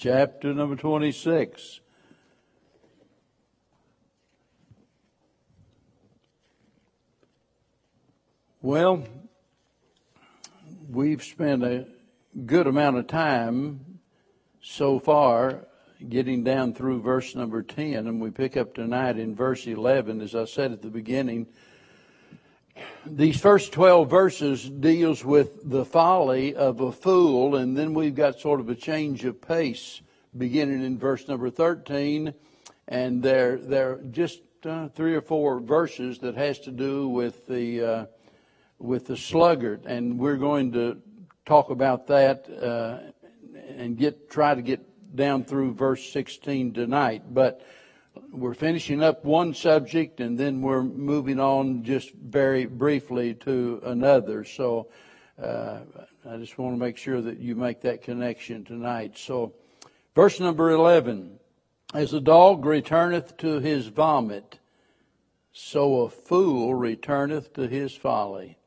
chapter number 26. Well, we've spent a good amount of time so far getting down through verse number 10, and we pick up tonight in verse 11. As I said at the beginning, these first 12 verses deals with the folly of a fool, and then we've got sort of a change of pace beginning in verse number 13, and there, there are just uh, three or four verses that has to do with the uh, with the sluggard, and we're going to talk about that uh, and get try to get down through verse 16 tonight. But we're finishing up one subject and then we're moving on just very briefly to another. So uh, I just want to make sure that you make that connection tonight. So, verse number 11 As a dog returneth to his vomit, so a fool returneth to his folly.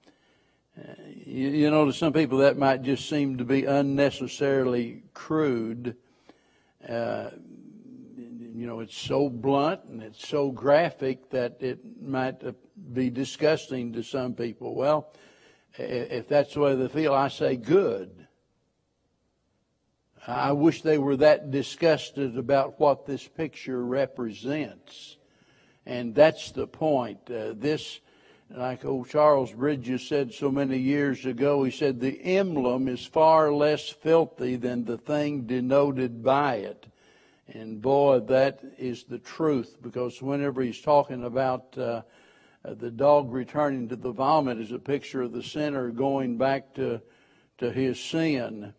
You, you know, to some people that might just seem to be unnecessarily crude. Uh, you know, it's so blunt and it's so graphic that it might be disgusting to some people. Well, if that's the way they feel, I say good. I wish they were that disgusted about what this picture represents. And that's the point. Uh, this like old Charles Bridges said so many years ago, he said, the emblem is far less filthy than the thing denoted by it. And boy, that is the truth because whenever he's talking about uh, the dog returning to the vomit is a picture of the sinner going back to to his sin.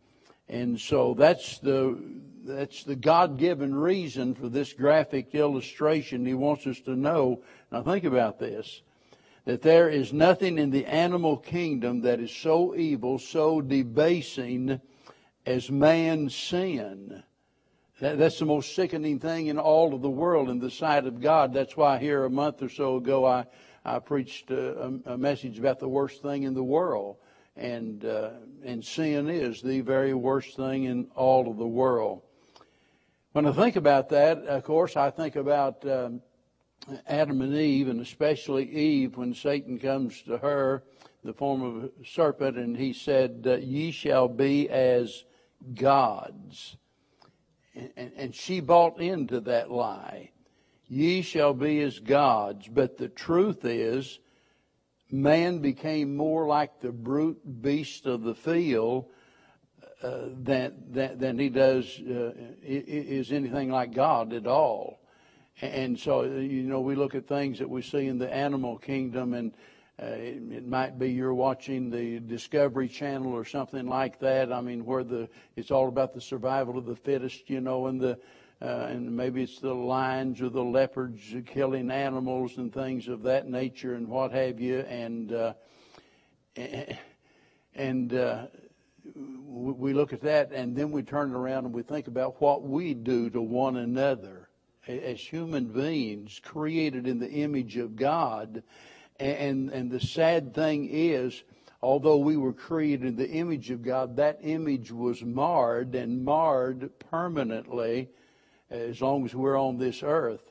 And so that's the that's the God-given reason for this graphic illustration. He wants us to know. Now think about this that there is nothing in the animal kingdom that is so evil, so debasing as man's sin. That, that's the most sickening thing in all of the world in the sight of God. That's why here a month or so ago I, I preached a, a message about the worst thing in the world. And, uh, and sin is the very worst thing in all of the world. When I think about that, of course, I think about um, Adam and Eve, and especially Eve, when Satan comes to her, the form of a serpent, and he said, Ye shall be as gods. And, and she bought into that lie. Ye shall be as gods. But the truth is, man became more like the brute beast of the field uh, than, than, than he does, uh, is anything like God at all. And so, you know, we look at things that we see in the animal kingdom, and uh, it, it, might be you're watching the Discovery Channel or something like that. I mean, where the it's all about the survival of the fittest, you know, and the uh, and maybe it's the lions or the leopards killing animals and things of that nature and what have you, and uh, and uh, we look at that, and then we turn around and we think about what we do to one another as human beings created in the image of God. And, and the sad thing is, although we were created in the image of God, that image was marred and marred permanently as long as we're on this earth.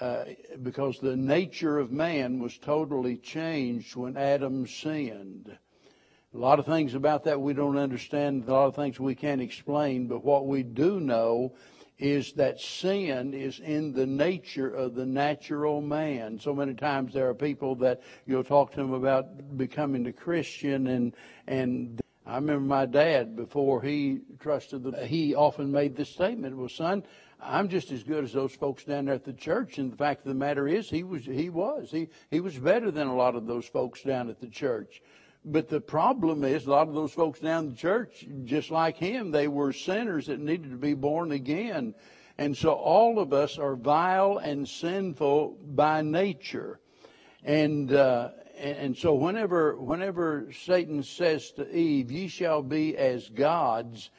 Uh, because the nature of man was totally changed when Adam sinned. A lot of things about that we don't understand, a lot of things we can't explain, but what we do know is that sin is in the nature of the natural man. So many times there are people that you'll talk to them about becoming a Christian and and I remember my dad before he trusted the he often made this statement, well son, I'm just as good as those folks down there at the church. And the fact of the matter is he was he was. He he was better than a lot of those folks down at the church. But the problem is, a lot of those folks down in the church, just like him, they were sinners that needed to be born again. And so all of us are vile and sinful by nature. And, uh, and so whenever, whenever Satan says to Eve, ye shall be as gods,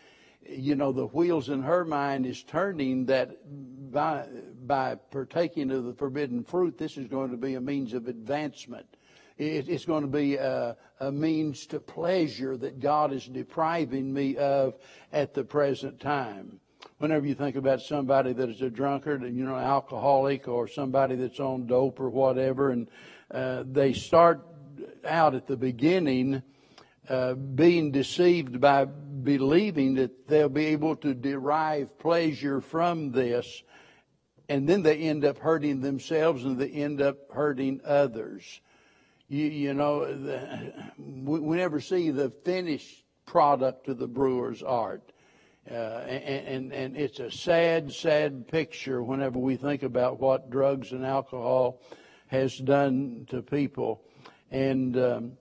you know, the wheels in her mind is turning that by, by partaking of the forbidden fruit, this is going to be a means of advancement it's going to be a, a, means to pleasure that God is depriving me of at the present time. whenever you think about somebody that is a drunkard and, you know, alcoholic or somebody that's on dope or whatever, and uh, they start out at the beginning uh, being deceived by believing that they'll be able to derive pleasure from this, and then they end up hurting themselves and they end up hurting others. You, you know, the, we, we never see the finished product of the brewer's art. Uh, and, and, and it's a sad, sad picture whenever we think about what drugs and alcohol has done to people. And, um,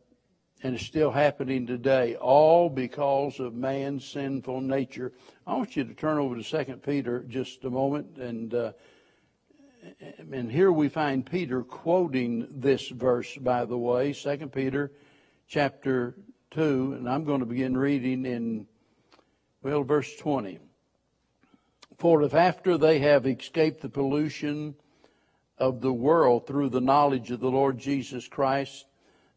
and it's still happening today, all because of man's sinful nature. I want you to turn over to Second Peter just a moment, and uh, and here we find Peter quoting this verse, by the way, Second Peter, chapter two, and I'm going to begin reading in well, verse twenty. For if after they have escaped the pollution of the world through the knowledge of the Lord Jesus Christ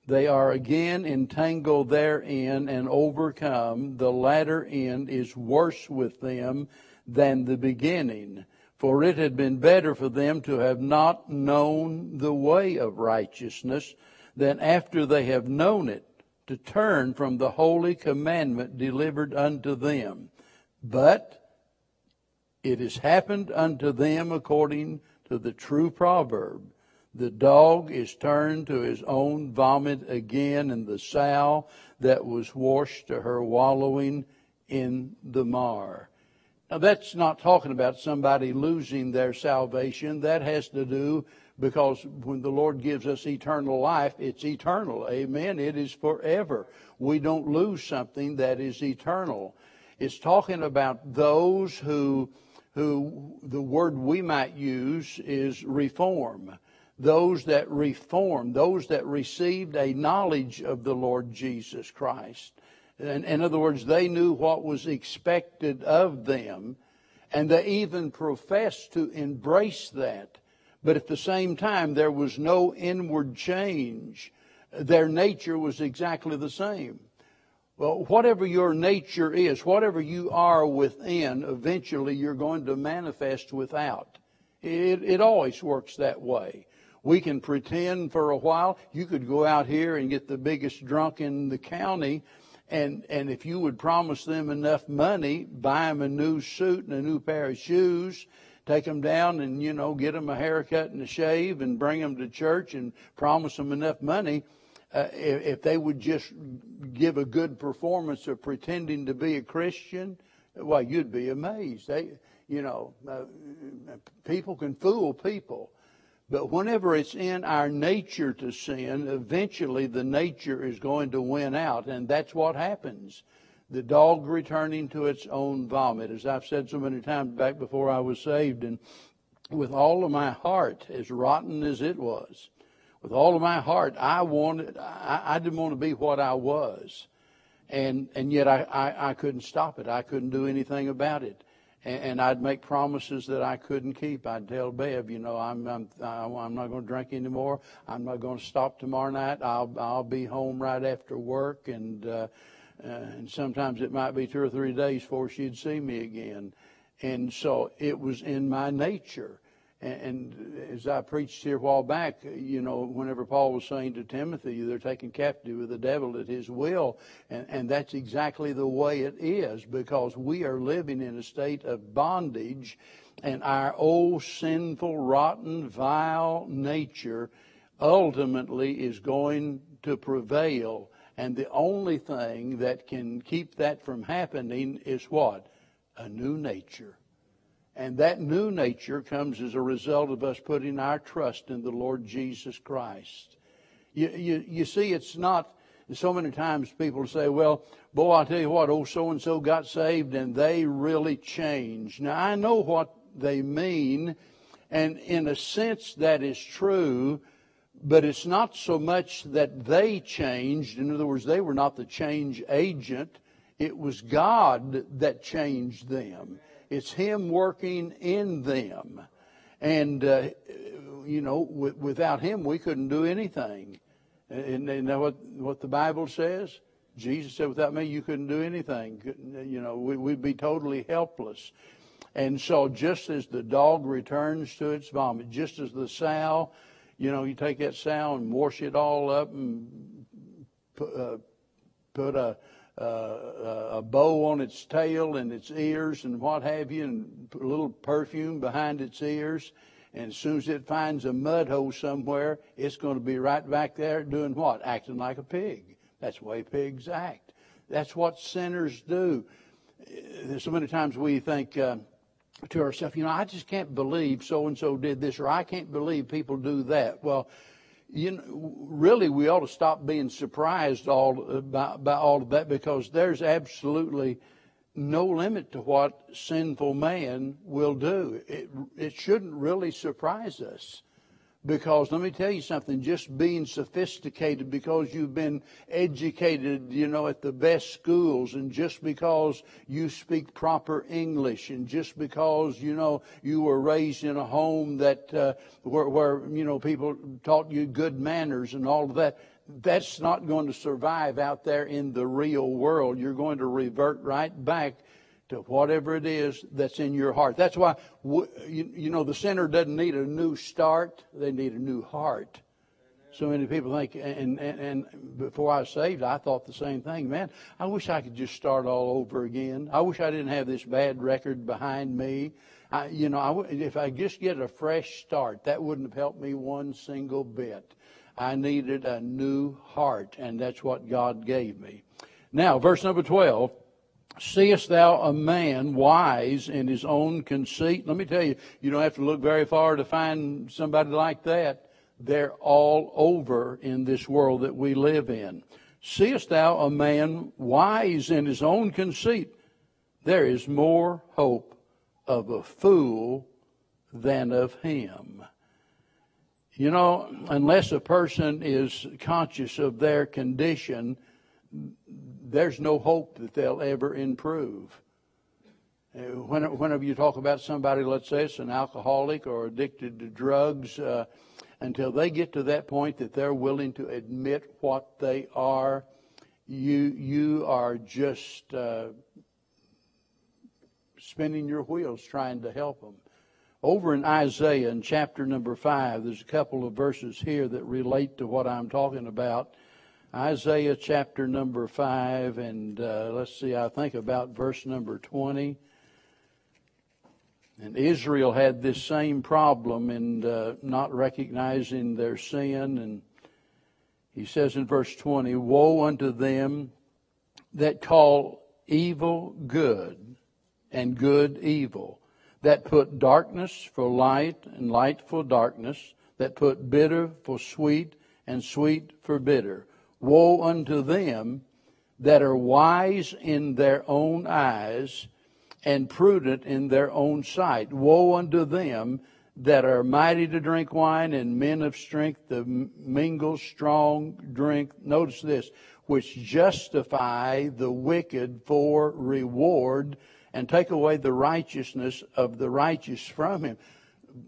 they are again entangled therein and overcome. The latter end is worse with them than the beginning. For it had been better for them to have not known the way of righteousness than after they have known it to turn from the holy commandment delivered unto them. But it has happened unto them according to the true proverb the dog is turned to his own vomit again, and the sow that was washed to her wallowing in the mar. Now, that's not talking about somebody losing their salvation. That has to do because when the Lord gives us eternal life, it's eternal. Amen. It is forever. We don't lose something that is eternal. It's talking about those who, who the word we might use is reform those that reformed, those that received a knowledge of the Lord Jesus Christ. In, in other words, they knew what was expected of them, and they even professed to embrace that. But at the same time, there was no inward change. Their nature was exactly the same. Well, whatever your nature is, whatever you are within, eventually you're going to manifest without. It, it always works that way. We can pretend for a while. You could go out here and get the biggest drunk in the county, and and if you would promise them enough money, buy them a new suit and a new pair of shoes, take them down and you know get them a haircut and a shave, and bring them to church and promise them enough money. Uh, if, if they would just give a good performance of pretending to be a Christian, well, you'd be amazed. They, you know, uh, people can fool people. But whenever it's in our nature to sin, eventually the nature is going to win out, and that's what happens. The dog returning to its own vomit, as I've said so many times back before I was saved, and with all of my heart, as rotten as it was, with all of my heart, I wanted, I, I didn't want to be what I was. And, and yet I, I, I couldn't stop it. I couldn't do anything about it and, I'd make promises that I couldn't keep. I'd tell Bev, you know, I'm I'm I'm not going to drink anymore. I'm not going to stop tomorrow night. I'll I'll be home right after work, and uh, uh, and sometimes it might be two or three days before she'd see me again. And so it was in my nature. And as I preached here a while back, you know, whenever Paul was saying to Timothy, they're taken captive with the devil at his will. And, and that's exactly the way it is because we are living in a state of bondage and our old sinful, rotten, vile nature ultimately is going to prevail. And the only thing that can keep that from happening is what? A new nature. And that new nature comes as a result of us putting our trust in the Lord Jesus Christ. You, you, you see, it's not, so many times people say, well, boy, I'll tell you what, oh, so and so got saved and they really changed. Now, I know what they mean, and in a sense that is true, but it's not so much that they changed. In other words, they were not the change agent, it was God that changed them. It's Him working in them. And, uh, you know, w- without Him, we couldn't do anything. And, you know what, what the Bible says? Jesus said, without me, you couldn't do anything. You know, we, would be totally helpless. And so just as the dog returns to its vomit, just as the sow, you know, you take that sow and wash it all up and put, uh, put a, a bow on its tail and its ears and what have you, and a little perfume behind its ears. And as soon as it finds a mud hole somewhere, it's going to be right back there doing what? Acting like a pig. That's the way pigs act. That's what sinners do. So many times we think uh, to ourselves, you know, I just can't believe so and so did this, or I can't believe people do that. Well, you know, really, we ought to stop being surprised all by, by all of that because there's absolutely no limit to what sinful man will do. It, it shouldn't really surprise us. Because let me tell you something, just being sophisticated because you've been educated, you know, at the best schools and just because you speak proper English and just because, you know, you were raised in a home that, uh, where, where, you know, people taught you good manners and all of that, that's not going to survive out there in the real world. You're going to revert right back to whatever it is that's in your heart. That's why, you, know, the sinner doesn't need a new start, they need a new heart. So many people think, and, and, and before I was saved, I thought the same thing. Man, I wish I could just start all over again. I wish I didn't have this bad record behind me. I, you know, I, if I just get a fresh start, that wouldn't have helped me one single bit. I needed a new heart, and that's what God gave me. Now, verse number 12. Seest thou a man wise in his own conceit? Let me tell you, you don't have to look very far to find somebody like that. They're all over in this world that we live in. Seest thou a man wise in his own conceit? There is more hope of a fool than of him. You know, unless a person is conscious of their condition, there's no hope that they'll ever improve. Uh, whenever you talk about somebody, let's say it's an alcoholic or addicted to drugs, uh, until they get to that point that they're willing to admit what they are, you you are just uh, spinning your wheels trying to help them. Over in Isaiah, in chapter number five, there's a couple of verses here that relate to what I'm talking about. Isaiah chapter number 5, and uh, let's see, I think about verse number 20. And Israel had this same problem in uh, not recognizing their sin. And he says in verse 20, Woe unto them that call evil good and good evil, that put darkness for light and light for darkness, that put bitter for sweet and sweet for bitter Woe unto them that are wise in their own eyes and prudent in their own sight. Woe unto them that are mighty to drink wine and men of strength to mingle strong drink. Notice this, which justify the wicked for reward and take away the righteousness of the righteous from him.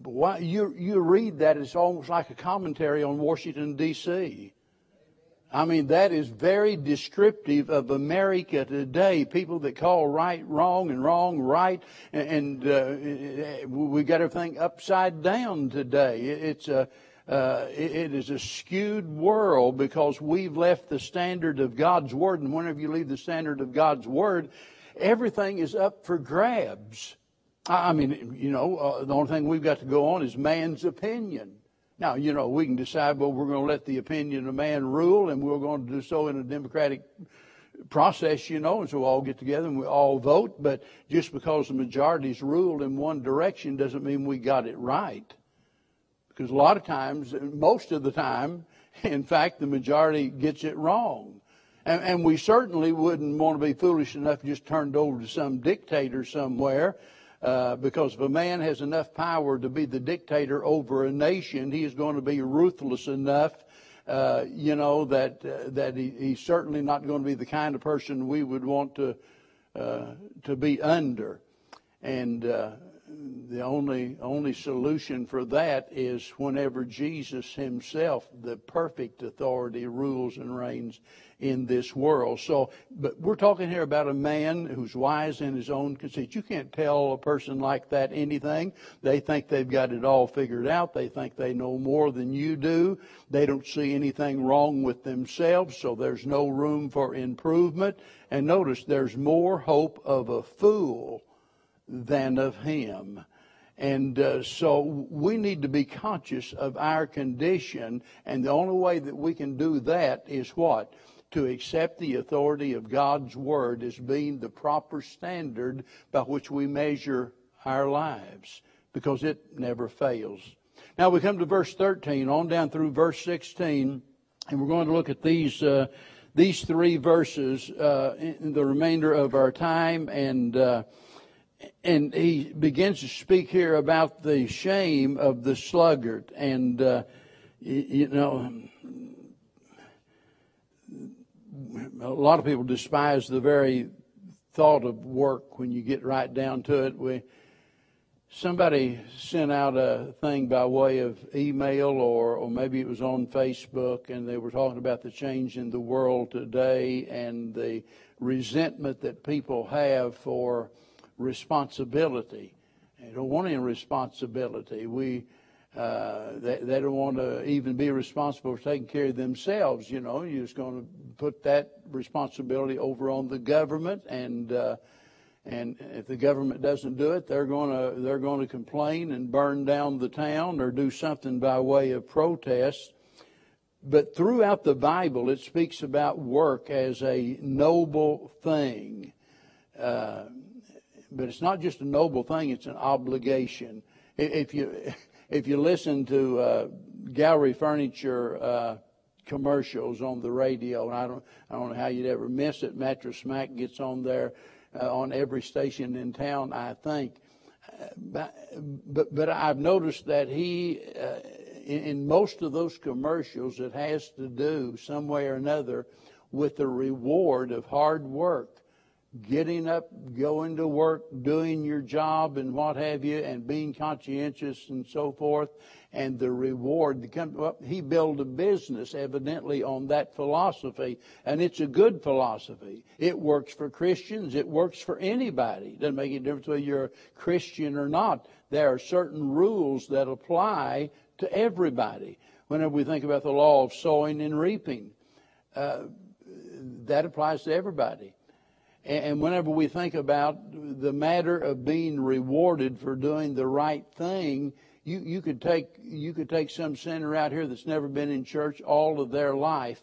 Why, you, you read that, it's almost like a commentary on Washington, D.C. I mean, that is very descriptive of America today. People that call right wrong and wrong right, and, uh, we got everything upside down today. It's a uh, it is a skewed world because we've left the standard of God's word, and whenever you leave the standard of God's word, everything is up for grabs. I mean, you know, uh, the only thing we've got to go on is man's opinion. Now, you know, we can decide, well, we're going to let the opinion of man rule, and we're going to do so in a democratic process, you know, and so we all get together and we all vote. But just because the majority's ruled in one direction doesn't mean we got it right. Because a lot of times, most of the time, in fact, the majority gets it wrong. And, and we certainly wouldn't want to be foolish enough just turn it over to some dictator somewhere uh, because if a man has enough power to be the dictator over a nation, he is going to be ruthless enough, uh, you know, that uh, that he, he's certainly not going to be the kind of person we would want to uh, to be under. And uh, the only only solution for that is whenever Jesus himself, the perfect authority, rules and reigns in this world. So, but we're talking here about a man who's wise in his own conceit. You can't tell a person like that anything. They think they've got it all figured out. They think they know more than you do. They don't see anything wrong with themselves, so there's no room for improvement. And notice there's more hope of a fool than of him. And uh, so we need to be conscious of our condition, and the only way that we can do that is what? To accept the authority of God's Word as being the proper standard by which we measure our lives, because it never fails. Now we come to verse 13, on down through verse 16, and we're going to look at these. Uh, these three verses uh, in the remainder of our time, and uh, and he begins to speak here about the shame of the sluggard, and uh, you know a lot of people despise the very thought of work when you get right down to it. We, somebody sent out a thing by way of email or, or maybe it was on Facebook and they were talking about the change in the world today and the resentment that people have for responsibility. They don't want any responsibility. We, uh, they, they don't want to even be responsible for taking care of themselves. You know, you're just going to put that responsibility over on the government, and uh, and if the government doesn't do it, they're going to they're going to complain and burn down the town or do something by way of protest. But throughout the Bible, it speaks about work as a noble thing. Uh, but it's not just a noble thing; it's an obligation. If you if you listen to uh, gallery furniture uh, commercials on the radio, and I don't, I don't know how you'd ever miss it. Mattress Mack gets on there uh, on every station in town, I think. But, but, but I've noticed that he, uh, in, in most of those commercials, it has to do some way or another with the reward of hard work getting up, going to work, doing your job and what have you, and being conscientious and so forth, and the reward. Well, he built a business evidently on that philosophy, and it's a good philosophy. It works for Christians. It works for anybody. It doesn't make any difference whether you're a Christian or not. There are certain rules that apply to everybody. Whenever we think about the law of sowing and reaping, uh, that applies to everybody. And whenever we think about the matter of being rewarded for doing the right thing, you, you could take you could take some sinner out here that's never been in church all of their life,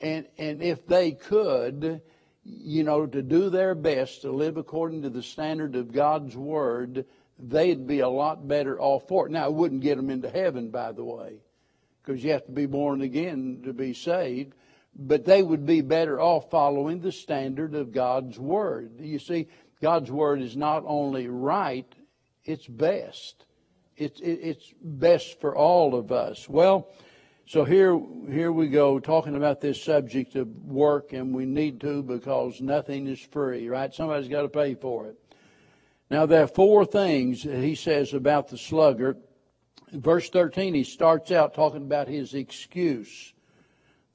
and and if they could, you know, to do their best to live according to the standard of God's word, they'd be a lot better off for it. Now, it wouldn't get them into heaven, by the way, because you have to be born again to be saved but they would be better off following the standard of God's Word. You see, God's Word is not only right, it's best. It's, it's best for all of us. Well, so here, here we go talking about this subject of work, and we need to because nothing is free, right? Somebody's got to pay for it. Now, there are four things he says about the sluggard. Verse 13, he starts out talking about his excuse.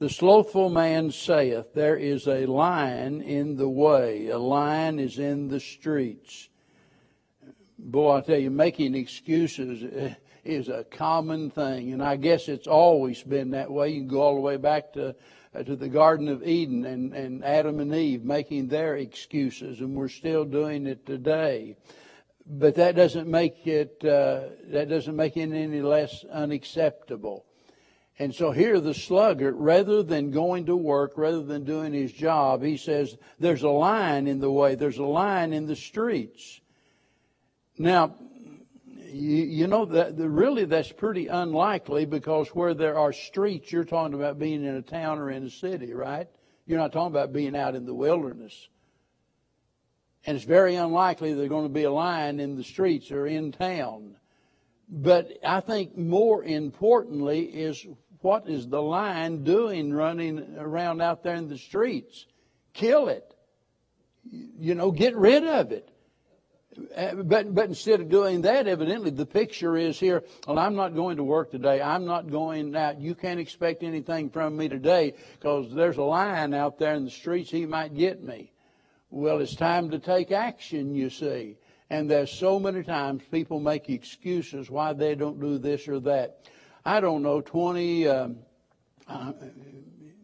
The slothful man saith, There is a lion in the way, a lion is in the streets. Boy, I tell you, making excuses is a common thing, and I guess it's always been that way. You can go all the way back to uh, to the Garden of Eden and, and Adam and Eve making their excuses, and we're still doing it today. But that doesn't make it uh, that doesn't make it any less unacceptable. And so here the sluggard, rather than going to work, rather than doing his job, he says, there's a line in the way, there's a line in the streets. Now, you, you know that really that's pretty unlikely because where there are streets, you're talking about being in a town or in a city, right? You're not talking about being out in the wilderness. And it's very unlikely there's going to be a line in the streets or in town. But I think more importantly is what is the lion doing running around out there in the streets? Kill it. You know, get rid of it. uh, but, but instead of doing that, evidently the picture is here, well, I'm not going to work today. I'm not going out. You can't expect anything from me today because there's a lion out there in the streets. He might get me. Well, it's time to take action, you see. And there's so many times people make excuses why they don't do this or that. I don't know, 20, um, uh,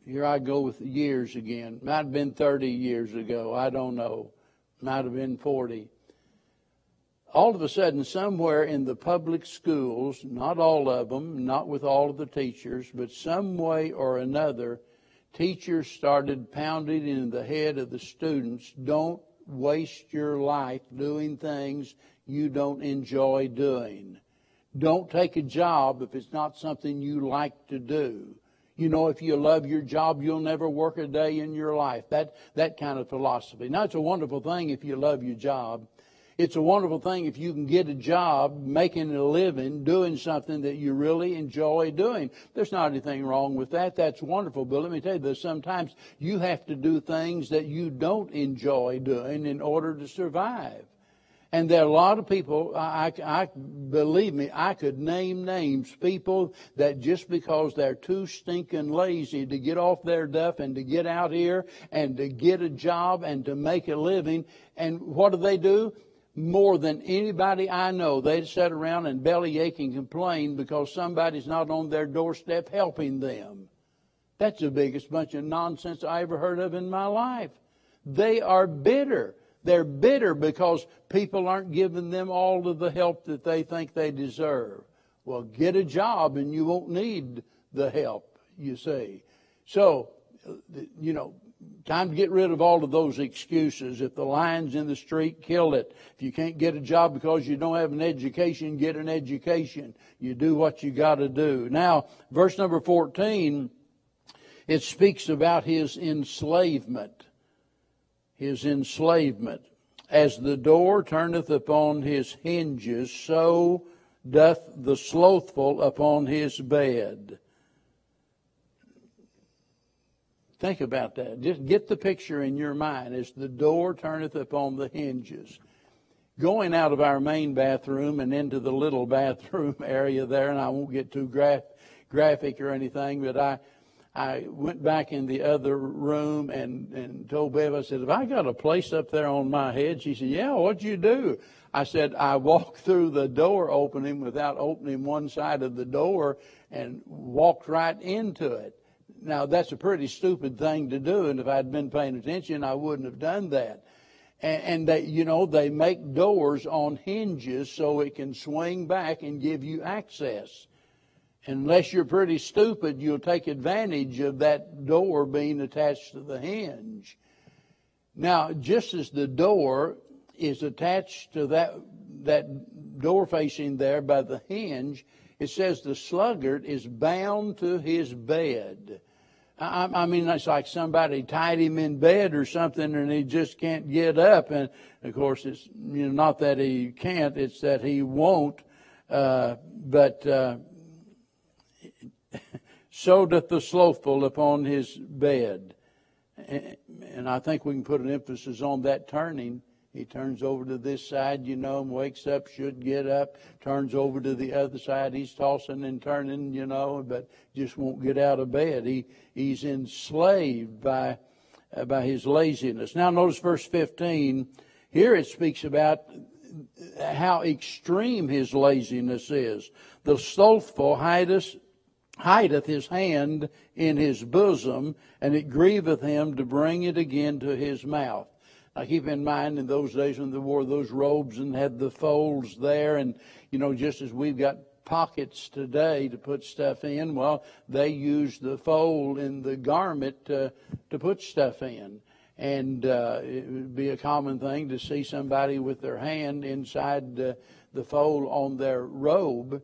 here I go with years again. Might have been 30 years ago. I don't know. Might have been 40 all of a sudden, somewhere in the public schools, not all of them, not with all of the teachers, but some way or another, teachers started pounding in the head of the students don't waste your life doing things you don't enjoy doing. Don't take a job if it's not something you like to do. You know, if you love your job, you'll never work a day in your life. That, that kind of philosophy. Now, it's a wonderful thing if you love your job. It's a wonderful thing if you can get a job making a living doing something that you really enjoy doing. There's not anything wrong with that. That's wonderful. But let me tell you that sometimes you have to do things that you don't enjoy doing in order to survive. And there are a lot of people, I, I, believe me, I could name names, people that just because they're too stinking lazy to get off their duff and to get out here and to get a job and to make a living, and what do they do? more than anybody I know, they'd sit around and bellyache and complain because somebody's not on their doorstep helping them. That's the biggest bunch of nonsense I ever heard of in my life. They are bitter. They're bitter because people aren't giving them all of the help that they think they deserve. Well, get a job and you won't need the help, you see. So, you know, Time to get rid of all of those excuses. If the lion's in the street, kill it. If you can't get a job because you don't have an education, get an education. You do what you got to do. Now, verse number 14, it speaks about his enslavement. His enslavement. As the door turneth upon his hinges, so doth the slothful upon his bed. Think about that. Just get the picture in your mind as the door turneth upon the hinges. Going out of our main bathroom and into the little bathroom area there, and I won't get too graph, graphic or anything, but I, I went back in the other room and, and told Bev, I said, have I got a place up there on my head? She said, yeah, what'd you do? I said, I walked through the door opening without opening one side of the door and walked right into it. Now, that's a pretty stupid thing to do, and if I'd been paying attention, I wouldn't have done that. And, and they, you know, they make doors on hinges so it can swing back and give you access. Unless you're pretty stupid, you'll take advantage of that door being attached to the hinge. Now, just as the door is attached to that, that door facing there by the hinge, it says the sluggard is bound to his bed. I, I mean, it's like somebody tied him in bed or something and he just can't get up. And of course, it's, you know, not that he can't, it's that he won't. Uh, but, uh, so doth the slothful upon his bed. And I think we can put an emphasis on that turning. He turns over to this side, you know, and wakes up, should get up, turns over to the other side. He's tossing and turning, you know, but just won't get out of bed. He, he's enslaved by, uh, by his laziness. Now notice verse 15. Here it speaks about how extreme his laziness is. The slothful hideth, hideth his hand in his bosom, and it grieveth him to bring it again to his mouth. Now keep in mind in those days when they wore those robes and had the folds there and, you know, just as we've got pockets today to put stuff in, well, they used the fold in the garment to, to put stuff in. And uh, it would be a common thing to see somebody with their hand inside uh, the fold on their robe.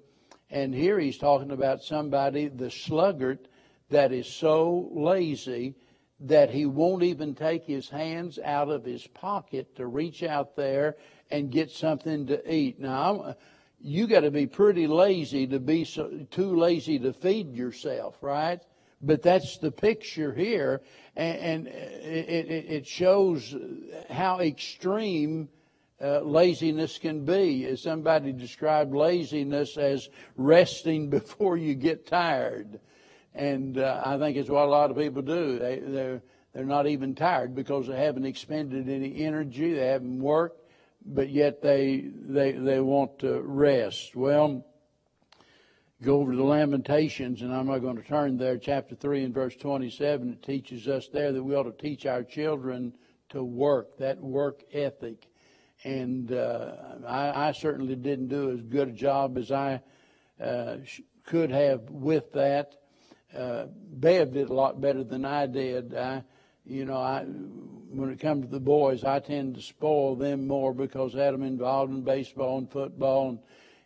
And here he's talking about somebody, the sluggard, that is so lazy that he won't even take his hands out of his pocket to reach out there and get something to eat. Now, you got to be pretty lazy to be so, too lazy to feed yourself, right? But that's the picture here, and, and it, it, it, shows how extreme uh, laziness can be. Somebody described laziness as resting before you get tired. And uh, I think it's what a lot of people do. They, they're, they're not even tired because they haven't expended any energy, they haven't worked, but yet they, they, they want to rest. Well, go over to the Lamentations, and I'm not going to turn there, chapter 3 and verse 27. It teaches us there that we ought to teach our children to work, that work ethic and uh, I, I, certainly didn't do as good a job as I uh, could have with that. Uh, Bev did a lot better than I did. I, you know, I when it comes to the boys, I tend to spoil them more because I had them involved in baseball and football and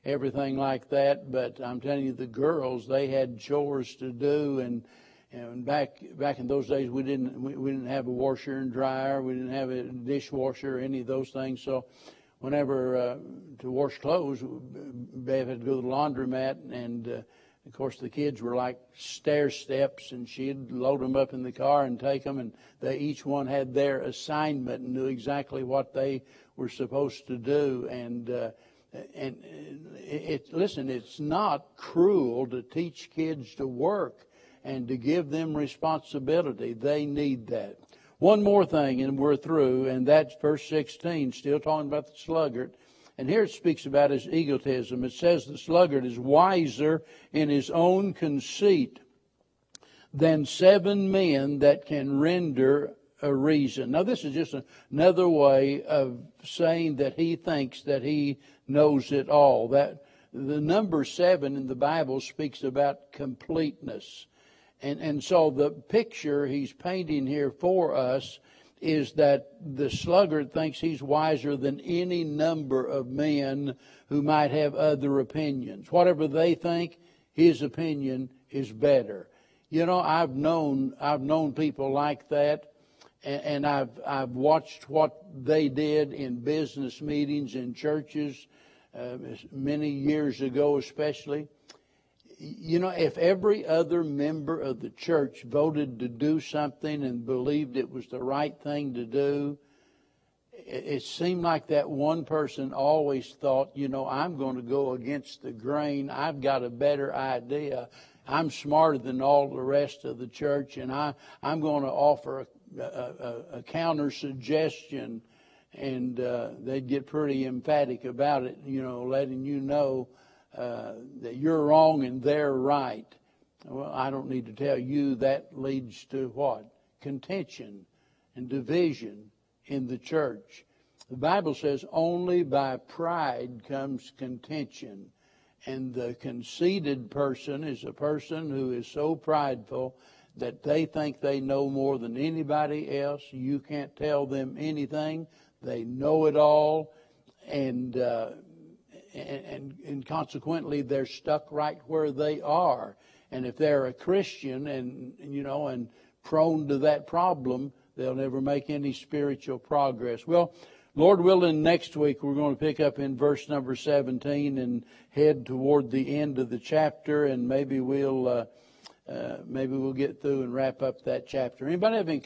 everything like that. But I'm telling you, the girls, they had chores to do and and back back in those days, we didn't we, we didn't have a washer and dryer. We didn't have a dishwasher, any of those things. So, whenever uh, to wash clothes, Bev had to go to the laundromat, and uh, of course the kids were like stair steps, and she'd load them up in the car and take them, and they each one had their assignment and knew exactly what they were supposed to do, and. Uh, and it, it, listen, it's not cruel to teach kids to work and to give them responsibility. They need that. One more thing, and we're through, and that's verse 16, still talking about the sluggard. And here it speaks about his egotism. It says the sluggard is wiser in his own conceit than seven men that can render a reason. Now, this is just another way of saying that he thinks that he knows it all. That the number seven in the Bible speaks about completeness. And, and so the picture he's painting here for us is that the sluggard thinks he's wiser than any number of men who might have other opinions. Whatever they think, his opinion is better. You know, I've known I've known people like that, and, and I've I've watched what they did in business meetings in churches uh, many years ago, especially you know, if every other member of the church voted to do something and believed it was the right thing to do, it, seemed like that one person always thought, you know, I'm going to go against the grain. I've got a better idea. I'm smarter than all the rest of the church, and I, I'm going to offer a, a, a counter suggestion. And uh, they'd get pretty emphatic about it, you know, letting you know that you're wrong and they're right. Well, I don't need to tell you that leads to what? Contention and division in the church. The Bible says only by pride comes contention. And the conceited person is a person who is so prideful that they think they know more than anybody else. You can't tell them anything. They know it all. And uh, and, and consequently they're stuck right where they are. And if they're a Christian and, you know, and prone to that problem, they'll never make any spiritual progress. Well, Lord willing, next week we're going to pick up in verse number 17 and head toward the end of the chapter, and maybe we'll uh, uh, maybe we'll get through and wrap up that chapter. Anybody have any